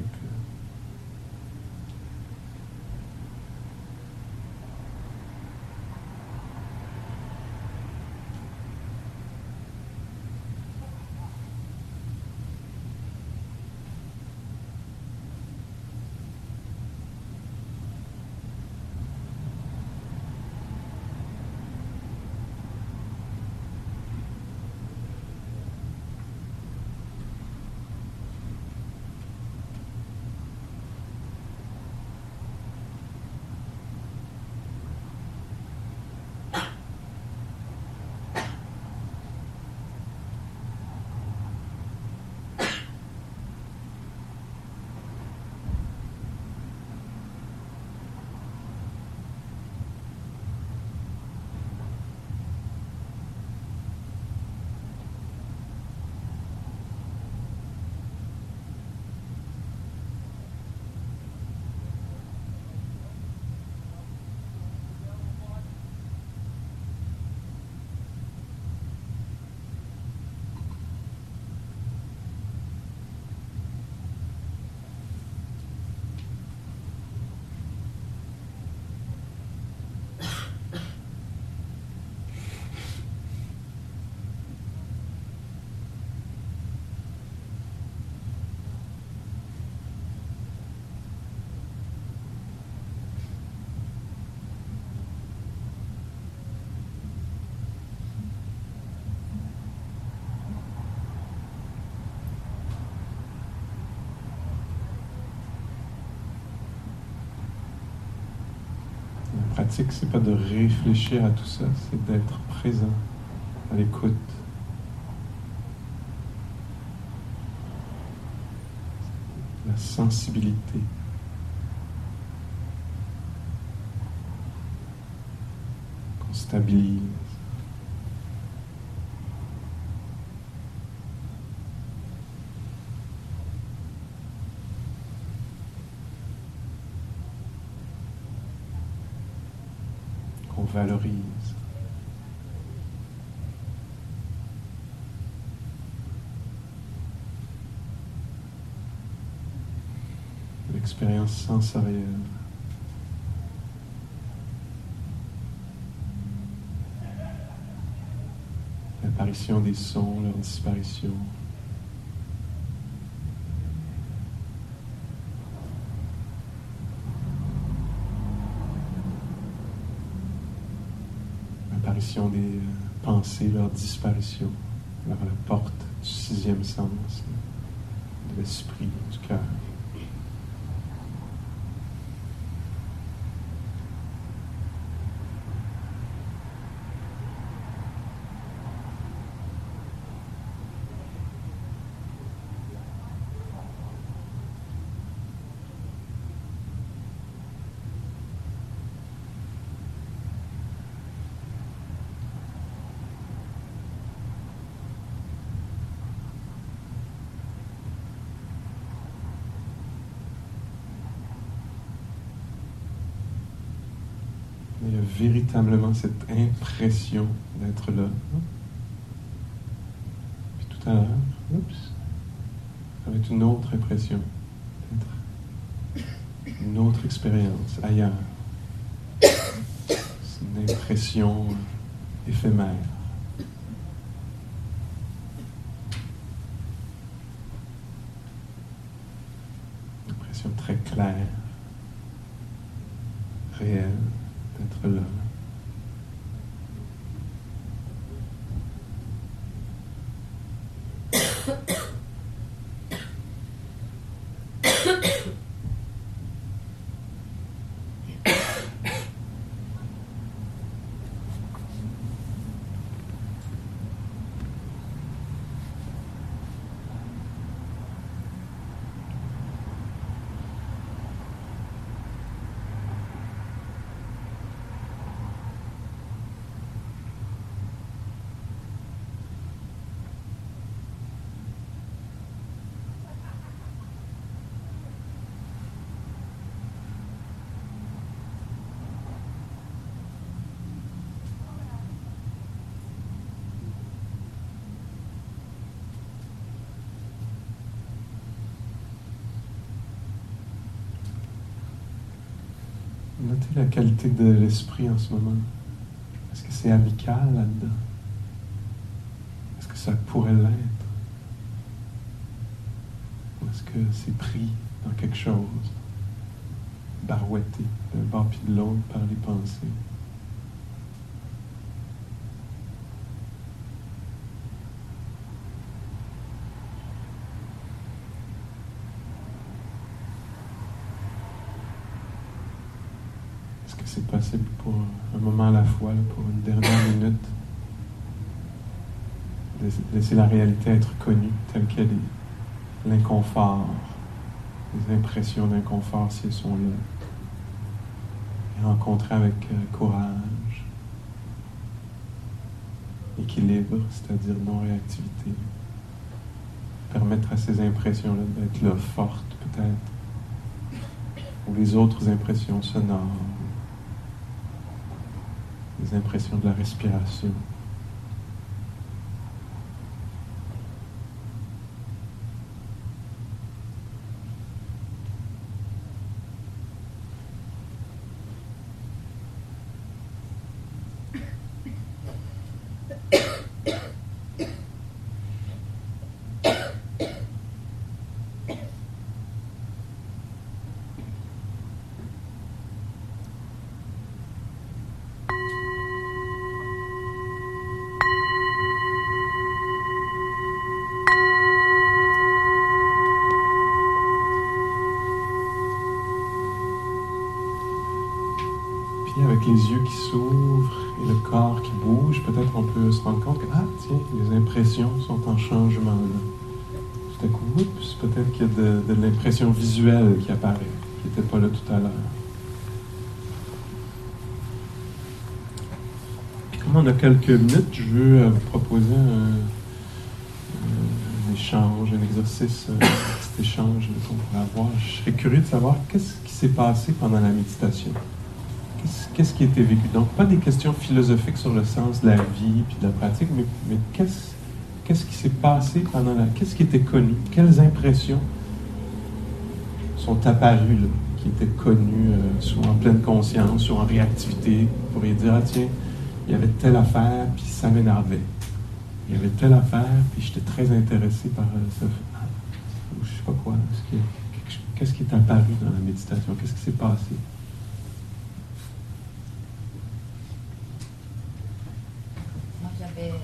B: Pratique, c'est pas de réfléchir à tout ça, c'est d'être présent, à l'écoute. La sensibilité. Qu'on stabilise. qu'on valorise. L'expérience sensorielle. L'apparition des sons, leur disparition. Des euh, pensées, leur disparition vers la porte du sixième sens, de l'esprit, du cœur. Il y a véritablement cette impression d'être là. Puis tout à l'heure, oups, avec une autre impression, peut-être une autre expérience ailleurs. C'est une impression éphémère. Qualité de l'esprit en ce moment? Est-ce que c'est amical là-dedans? Est-ce que ça pourrait l'être? Ou est-ce que c'est pris dans quelque chose, barouetté d'un bord puis de l'autre par les pensées? Est-ce que c'est possible pour un moment à la fois, là, pour une dernière minute, de laisser la réalité être connue telle qu'elle est, l'inconfort, les impressions d'inconfort si elles sont là, et rencontrer avec euh, courage, équilibre, c'est-à-dire non-réactivité, permettre à ces impressions-là d'être là, fortes peut-être, ou les autres impressions sonores, les impressions de la respiration. Quelques minutes, je veux euh, vous proposer un, échange, un exercice, euh, un petit échange qu'on pourrait avoir. Je serais curieux de savoir qu'est-ce qui s'est passé pendant la méditation. Qu'est-ce- qui a été vécu? Donc, pas des questions philosophiques sur le sens de la vie puis de la pratique, mais, qu'est-ce qui s'est passé pendant la. Qu'est-ce qui était connu? Quelles impressions sont apparues, qui étaient connues, euh, soit en pleine conscience, soit en réactivité? Vous pourriez dire, ah tiens, il y avait telle affaire, puis ça m'énervait. Il y avait telle affaire, puis j'étais très intéressé par euh, ça. Ah, ou je sais pas quoi. Qu'est-ce qui est apparu dans la méditation? Qu'est-ce qui s'est passé?
D: Moi, j'avais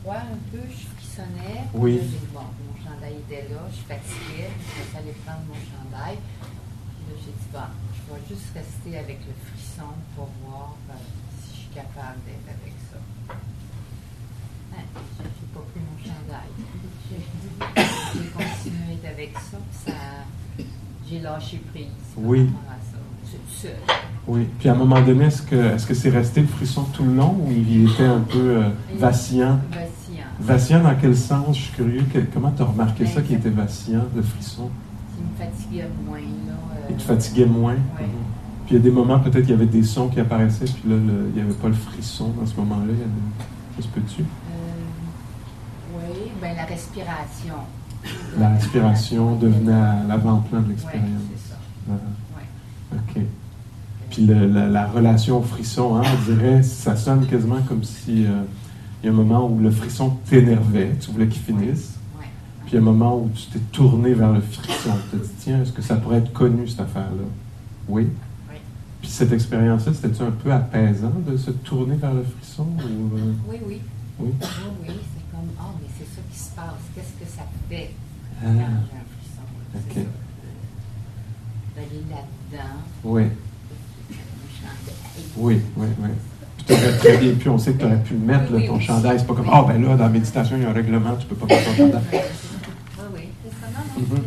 D: froid un peu, je frissonnais.
B: Oui.
D: Là, bon, mon chandail était là, je fatiguais, je allais prendre mon chandail. Puis là, j'ai dit, bon, je vais juste rester avec le frisson pour voir euh, suis capable d'être avec ça. J'ai j'ai pas pris mon chandail. J'ai continué à être avec ça, j'ai lâché prise
B: Oui.
D: seul.
B: Oui. Puis à un moment donné, est-ce que est-ce que c'est resté le frisson tout le long ou il était un peu euh, vacillant?
D: Vacillant.
B: Vacillant dans quel sens? Je suis curieux. Que- comment tu as remarqué
D: Ben,
B: ça qui était vacillant, le frisson?
D: Qui me fatiguait moins, là. euh,
B: Il te fatiguait moins?
D: Ouais.
B: Mhm. Puis il y a des moments, peut-être, il y avait des sons qui apparaissaient, puis là, le- il n'y avait pas le frisson dans ce moment-là. Il y avait- Ça se peut-tu?
D: Euh, oui, ben la respiration.
B: La respiration devenait l'avant-plan de
D: Oui,
B: l'expérience.
D: c'est ça.
B: Ah,
D: Ouais.
B: OK. Puis le- la, la relation au frisson, hein, on dirait, ça sonne quasiment comme si euh, il y a un moment où le frisson t'énervait, tu voulais qu'il finisse.
D: Ouais.
B: Puis il y a un moment où tu t'es tourné vers le frisson. Tu t'es dit, tiens, est-ce que ça pourrait être connu, cette affaire-là? Oui. Puis cette expérience-là, c'était-tu un peu apaisant de se tourner vers le frisson? Ou, euh,
D: Oui, oui.
B: oui?
D: Oui, oui, c'est comme, ah, mais c'est ça qui se passe. Qu'est-ce que ça fait
B: Ah,
D: quand j'ai un frisson?
B: ok.
D: Ça. D'aller là-dedans,
B: oui, oui, oui, oui. Puis t'aurais très bien pu, on sait que tu aurais pu le mettre, là, ton
D: oui.
B: chandail. C'est pas comme, ah ben là, dans la méditation, il y a un règlement, tu peux pas mettre ton chandail.
D: Oui, oui, c'est ça. Non, non,
B: Mhm.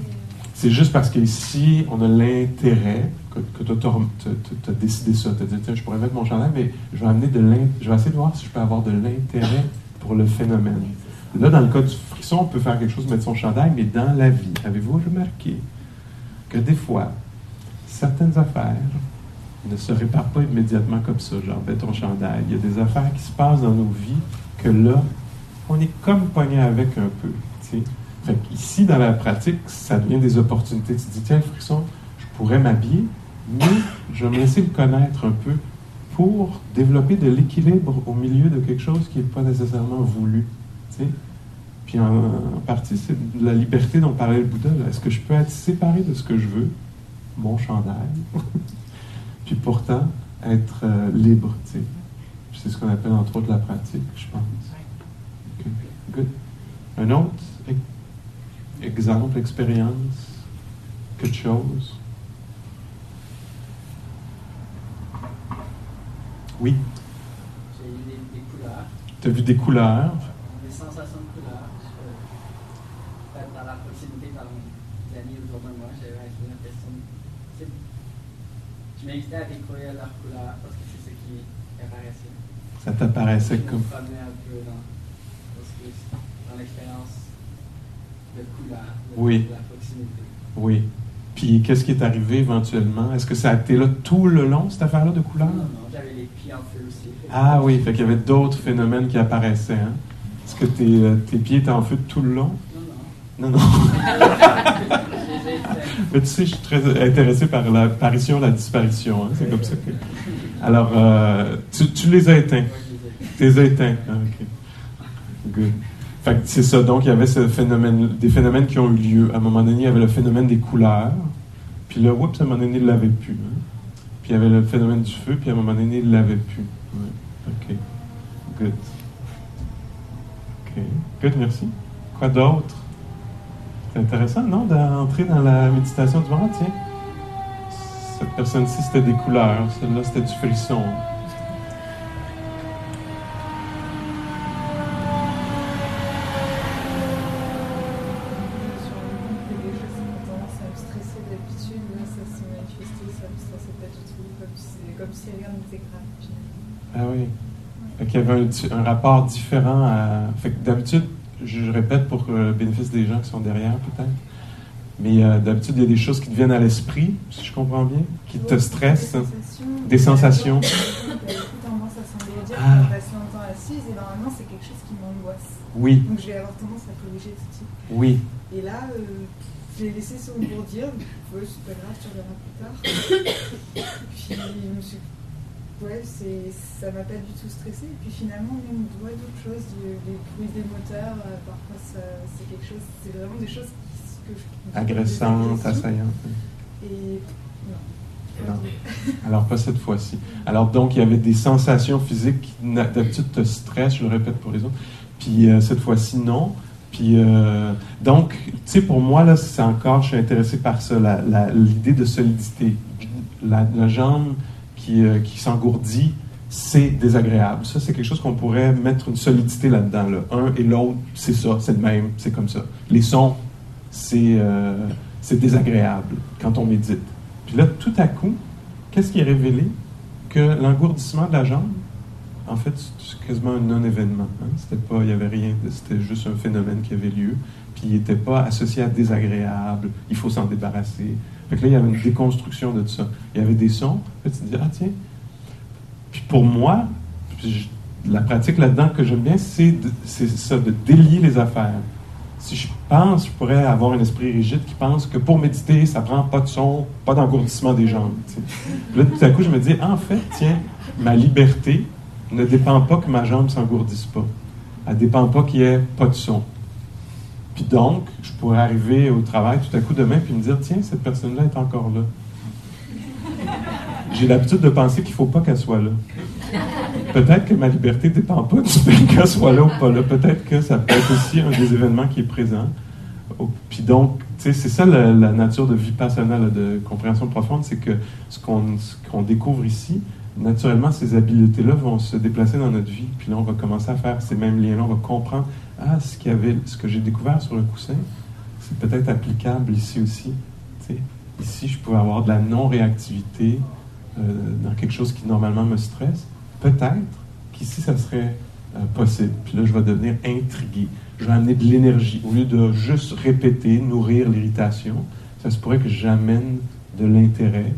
B: C'est juste parce qu'ici, on a l'intérêt, que, que tu as décidé ça. Tu as dit, tiens, je pourrais mettre mon chandail, mais je vais, amener de l'in- je vais essayer de voir si je peux avoir de l'intérêt pour le phénomène. Là, dans le cas du frisson, on peut faire quelque chose, mettre son chandail, mais dans la vie, avez-vous remarqué que des fois, certaines affaires ne se réparent pas immédiatement comme ça, genre, mets ton chandail. Il y a des affaires qui se passent dans nos vies que là, on est comme pogné avec un peu. Fait ici, dans la pratique, ça devient des opportunités. Tu te dis, tiens, frisson, je pourrais m'habiller, mais je vais me laisser le connaître un peu pour développer de l'équilibre au milieu de quelque chose qui n'est pas nécessairement voulu. Puis en, partie, c'est de la liberté dont parlait le Bouddha. Est-ce que je peux être séparé de ce que je veux, mon chandail, puis pourtant être euh, libre, C'est ce qu'on appelle entre autres la pratique, je pense. Good. Un autre exemple, expérience, quelque chose? Oui,
E: J'ai eu des, des couleurs,
B: tu as vu des couleurs?
E: des sensations de couleurs. Je, peut-être dans la proximité, dans les amis autour de moi, j'avais l'impression Je m'invitais à découvrir leurs couleurs parce que c'est ce qui apparaissait.
B: Ça t'apparaissait
E: Je
B: comme.
E: me promenais un peu dans, l'expérience de couleurs, de,
B: Oui.
E: de la proximité.
B: Oui. Puis qu'est-ce qui est arrivé éventuellement? Est-ce que ça a été là tout le long, cette affaire-là de couleurs?
E: non, non, j'avais les pieds en feu aussi.
B: Ah oui, fait qu'il y avait d'autres phénomènes qui apparaissaient. Hein? Est-ce que tes, euh, tes pieds étaient en feu tout le long?
E: Non, non.
B: Non, non. Mais tu sais, je suis très intéressé par l'apparition, la disparition. hein, C'est comme ça que. Alors, euh, tu, tu les as éteints. Tu les as éteints. Ah, ok. Good. Fait que c'est ça. Donc, il y avait ce phénomène, des phénomènes qui ont eu lieu. À un moment donné, il y avait le phénomène des couleurs. Puis là, oups, à un moment donné, il ne l'avait plus. hein. Puis il y avait le phénomène du feu. Puis à un moment donné, il ne l'avait plus. OK. Good. OK. Good, merci. Quoi d'autre? C'est intéressant, non, d'entrer dans la méditation du moment. Tiens, cette personne-ci, c'était des couleurs. Celle-là, c'était du frisson.
F: Sur le compte, il y a des choses qui ont tendance à me stresser d'habitude. Là, ça s'est manifesté, ça me stressait pas du tout. Comme si, comme si rien n'était grave. finalement.
B: Ah oui. Fait qu'il y avait un, di- un rapport différent à. Fait que d'habitude, je, répète pour le bénéfice des gens qui sont derrière, peut-être. Mais euh, d'habitude, il y a des choses qui te viennent à l'esprit, si je comprends bien, qui te stressent.
F: Des sensations.
B: Des sensations.
F: Tendance à s'engourdir
B: Ah.
F: longtemps assise et normalement c'est quelque chose qui m'angoisse.
B: Oui,
F: Donc je vais avoir tendance à corriger tout de suite.
B: oui.
F: Et là, euh, je l'ai laissé s'engourdir. Ouais, c'est pas grave, tu reverras plus tard. Puis je me suis. Ouais, ça m'a pas du tout stressé. Et puis finalement, même ouais, d'autres choses, les bruits des moteurs, euh, parfois c'est quelque chose, c'est vraiment des choses que je.
B: Agressante,
F: des agressions.
B: assaillante.
F: Et non.
B: Non. Alors, pas cette fois-ci. Alors, donc, il y avait des sensations physiques qui, d'habitude, te stressent, je le répète pour les autres. Puis, euh, cette fois-ci, non. Puis, euh, donc, tu sais, pour moi, là, c'est encore, je suis intéressé par ça, l'idée de solidité. La, la jambe qui, euh, qui s'engourdit, c'est désagréable. Ça, c'est quelque chose qu'on pourrait mettre une solidité là-dedans. Là. Un et l'autre, c'est ça, c'est le même, c'est comme ça. Les sons, c'est euh, désagréable quand on médite. Puis là, tout à coup, qu'est-ce qui est révélé? Que l'engourdissement de la jambe, en fait, c'est quasiment un non-événement. hein. C'était pas, il n'y avait rien, c'était juste un phénomène qui avait lieu. Puis il n'était pas associé à désagréable, il faut s'en débarrasser. Fait que là, il y avait une déconstruction de tout ça. Il y avait des sons, tu te dis, ah tiens. Puis pour moi, la pratique là-dedans que j'aime bien, c'est ça, de délier les affaires. Si je pense, je pourrais avoir un esprit rigide qui pense que pour méditer, ça prend pas de son, pas d'engourdissement des jambes. Puis Là, tout à coup, je me dis, en fait, tiens, ma liberté ne dépend pas que ma jambe s'engourdisse pas. Elle dépend pas qu'il y ait pas de son. Puis donc, je pourrais arriver au travail tout à coup demain puis me dire, tiens, cette personne-là est encore là. J'ai l'habitude de penser qu'il ne faut pas qu'elle soit là. Peut-être que ma liberté ne dépend pas du fait qu'elle soit là ou pas là. Peut-être que ça peut être aussi un des événements qui est présent. Oh, Puis donc, c'est ça la, nature de vipassana, là, de compréhension profonde, c'est que ce qu'on ce qu'on découvre ici, naturellement, ces habiletés-là vont se déplacer dans notre vie. Puis là, on va commencer à faire ces mêmes liens-là. On va comprendre, ah, ce, ce que j'ai découvert sur le coussin, c'est peut-être applicable ici aussi. Ici, je pouvais avoir de la non-réactivité euh, dans quelque chose qui normalement me stresse. Peut-être qu'ici, ça serait euh, possible. Puis là, je vais devenir intrigué. Je vais amener de l'énergie. Au lieu de juste répéter, nourrir l'irritation, ça se pourrait que j'amène de l'intérêt.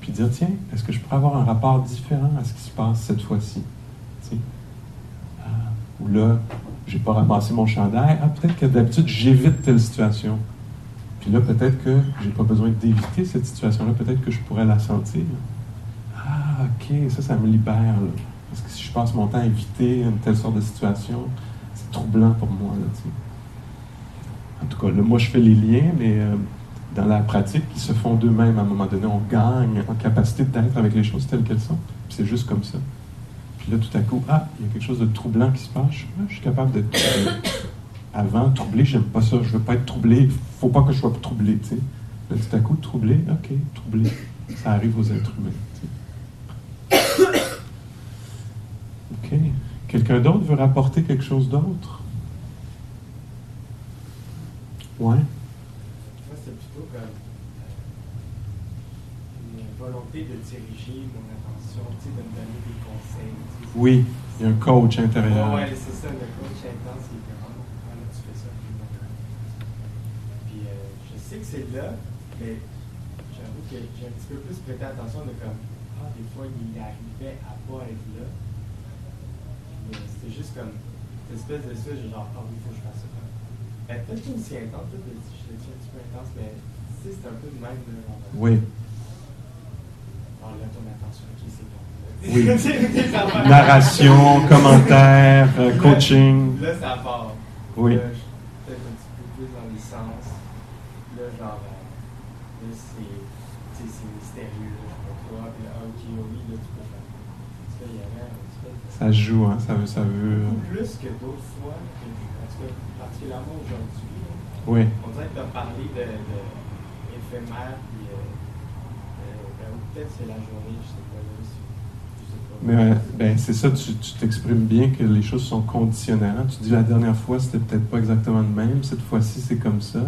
B: Puis dire, tiens, est-ce que je pourrais avoir un rapport différent à ce qui se passe cette fois-ci? Ah, ou là, j'ai pas ramassé mon chandail. Ah, peut-être que d'habitude, j'évite telle situation. Puis là, peut-être que j'ai pas besoin d'éviter cette situation-là, peut-être que je pourrais la sentir. Ah, ok, ça, ça me libère. Parce que si je passe mon temps à éviter une telle sorte de situation, c'est troublant pour moi. En tout cas, là, moi, je fais les liens, mais euh, dans la pratique, ils se font d'eux-mêmes à un moment donné. On gagne en capacité d'être avec les choses telles qu'elles sont. C'est juste comme ça. Puis là, tout à coup, ah, il y a quelque chose de troublant qui se passe. Je suis capable d'être troublé. Avant, troublé, j'aime pas ça. Je veux pas être troublé. Faut pas que je sois troublé. Là, tout à coup, troublé, ok, troublé. Ça arrive aux êtres humains. Ok. Quelqu'un d'autre veut rapporter quelque chose d'autre? Ouais.
G: C'est plutôt comme euh, une volonté de diriger mon attention, de me donner des conseils. tu sais.
B: Oui, il y a un coach intérieur.
G: Ouais, ouais, c'est ça, le coach intense, il est comme, ah, là, tu fais ça, puis. Puis euh, je sais que c'est là, mais j'avoue que j'ai un petit peu plus prêté attention de comme, ah, des fois, il arrivait à pas être là. Mais c'était juste comme, cette espèce de ça, j'ai genre, ah oui, il faut que je fasse ça. Ben, peut-être aussi intense, peut-être que je le tiens un petit peu intense, mais tu sais, c'est un peu de même,
B: Oui.
G: Là, ton attention, bon.
B: Oui. Narration, commentaire, euh, coaching.
G: Là, ça part.
B: Oui.
G: Là, je peut-être un petit peu plus dans les sens. Là, genre, euh, là, c'est, mystérieux, là, je sais pas quoi. Puis là, ah, ok, oui, là, tu peux faire. Tu sais, il y avait un petit peu
B: Ça joue, hein, ça veut, ça veut.
G: Beaucoup plus que d'autres fois, que, tout cas, particulièrement aujourd'hui. là.
B: Oui.
G: On dirait que tu as parlé de, de éphémère, puis euh, euh, ben, ou peut-être c'est la journée, je sais pas.
B: Mais euh, ben, c'est ça, tu t'exprimes bien que les choses sont conditionnelles. hein. Tu dis la dernière fois, c'était peut-être pas exactement le même, cette fois-ci, c'est comme ça.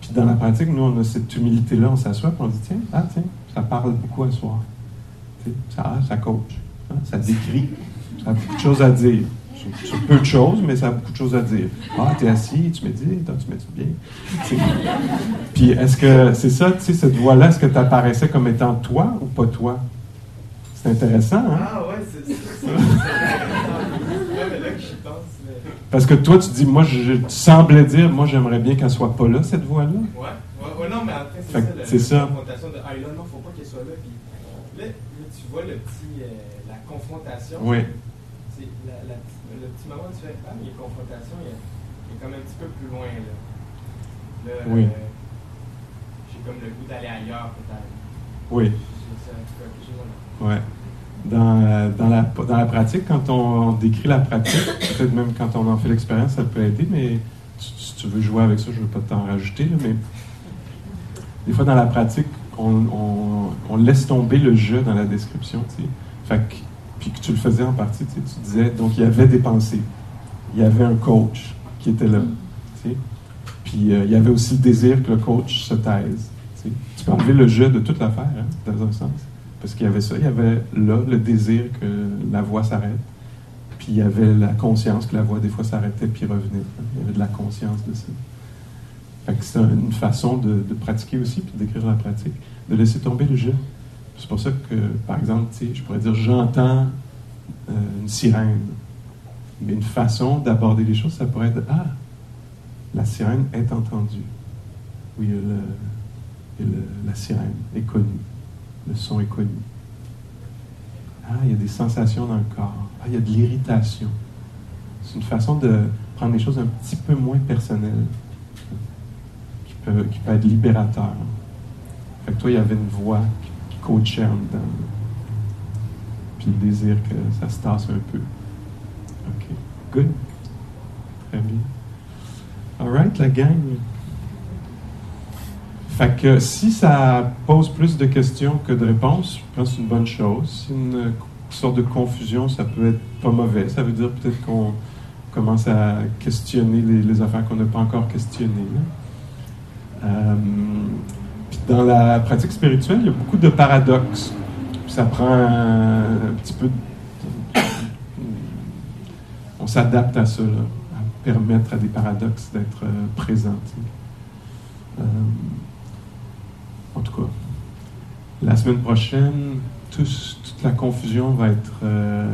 B: Puis dans la pratique, nous, on a cette humilité-là, on s'assoit et on dit tiens, ah, tiens, ça parle beaucoup à soir. Tu sais, Ça, ah, ça coach, hein, ça décrit, ça a beaucoup de choses à dire. Sur, peu de choses, mais ça a beaucoup de choses à dire. Ah, t'es assis, tu médites, tu médites bien? Puis est-ce que c'est ça, tu sais, cette voix-là, est-ce que tu apparaissais comme étant toi ou pas toi? C'est intéressant, hein?
G: Ah ouais, c'est mais...
B: Parce que toi, tu dis, moi, je, tu semblais dire, moi, j'aimerais bien qu'elle soit pas là, cette voix-là.
G: Ouais, ouais, ouais, non, mais après, ça, la,
B: c'est ça.
G: la confrontation de Ah là, non, faut pas qu'elle soit là. Puis là, là, tu vois le petit, euh, la confrontation.
B: Oui.
G: C'est la, la- le petit moment où tu fais Ah, mais il y a confrontation, il y a, il y a comme un petit peu plus loin, là. Là,
B: Oui.
G: euh, j'ai comme le goût d'aller ailleurs, peut-être.
B: Oui. Ouais. Dans, euh, dans, la, dans la pratique, quand on, on décrit la pratique, peut-être même quand on en fait l'expérience, ça peut aider, mais si, tu veux jouer avec ça, je ne veux pas t'en rajouter, là, mais des fois dans la pratique, on, on- on laisse tomber le je dans la description, tu sais. Fait que- puis que tu le faisais en partie, tu sais, tu disais, donc il y avait des pensées, il y avait un coach qui était là. Puis euh, il y avait aussi le désir que le coach se taise. tu peux enlever le je de toute l'affaire, hein, dans un sens. Parce qu'il y avait ça, il y avait là le désir que la voix s'arrête, puis il y avait la conscience que la voix des fois s'arrêtait puis revenait. hein. Il y avait de la conscience de ça. Fait que c'est un- une façon de, de pratiquer aussi, puis d'écrire la pratique, de laisser tomber le je. C'est pour ça que, par exemple, je pourrais dire j'entends euh, une sirène. Mais une façon d'aborder les choses, ça pourrait être Ah, la sirène est entendue. Oui, le- la sirène est connue. Le son est connu. Ah, il y a des sensations dans le corps. Ah, il y a de l'irritation. C'est une façon de prendre les choses un petit peu moins personnelles, qui peut, qui peut être libérateur. Fait que toi, il y avait une voix coachait en. Puis le désir que ça se tasse un peu. OK. Good. Très bien. All right, la gang. Fait que si ça pose plus de questions que de réponses, je pense que c'est une bonne chose. Si une sorte de confusion, ça peut être pas mauvais. Ça veut dire peut-être qu'on commence à questionner les, affaires qu'on n'a pas encore questionnées. Euh, dans la pratique spirituelle, il y a beaucoup de paradoxes. Ça prend un, petit peu. on s'adapte à ça, à permettre à des paradoxes d'être euh, présents. Euh, en tout cas, la semaine prochaine, toute la confusion va être, euh,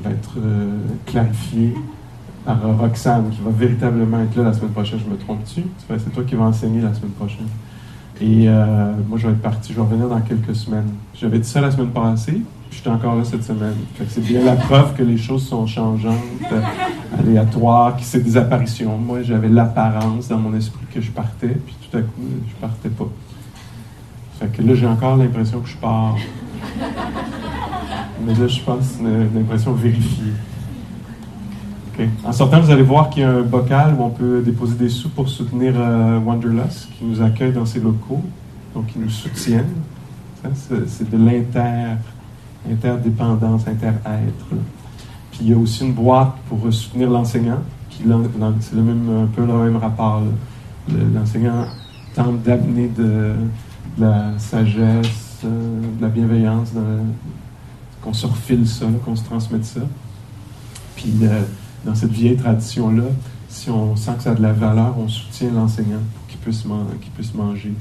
B: va être clarifiée par Roxane, qui va véritablement être là la semaine prochaine. Je me trompe-tu? C'est toi qui vas enseigner la semaine prochaine. Et euh, moi, je vais être parti, je vais revenir dans quelques semaines. J'avais dit ça la semaine passée, puis j'étais encore là cette semaine. c'est bien la preuve que les choses sont changeantes, euh, aléatoires, que c'est des apparitions. Moi, j'avais l'apparence dans mon esprit que je partais, puis tout à coup, je partais pas. Fait là, j'ai encore l'impression que je pars. Mais là, je pense que c'est une impression vérifiée. En sortant, vous allez voir qu'il y a un bocal où on peut déposer des sous pour soutenir euh, Wanderlust, qui nous accueille dans ses locaux, donc qui nous soutiennent. C'est de l'inter, interdépendance, inter-être. Puis il y a aussi une boîte pour soutenir l'enseignant, qui c'est même, un peu le même rapport. L'enseignant tente d'amener de, la sagesse, euh, de la bienveillance, qu'on se refile ça, qu'on se transmette ça. Puis euh, dans cette vieille tradition-là, si on sent que ça a de la valeur, on soutient l'enseignant pour qu'il puisse, puisse manger,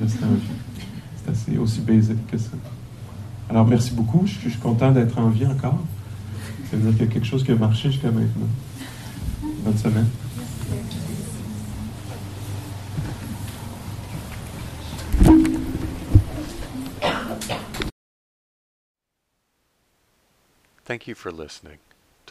B: rester en vie. C'est assez aussi basique que ça. Alors, merci beaucoup. Je suis, content d'être en vie encore. Ça veut dire qu'il y a quelque chose qui a marché jusqu'à maintenant. Bonne semaine.
H: Thank.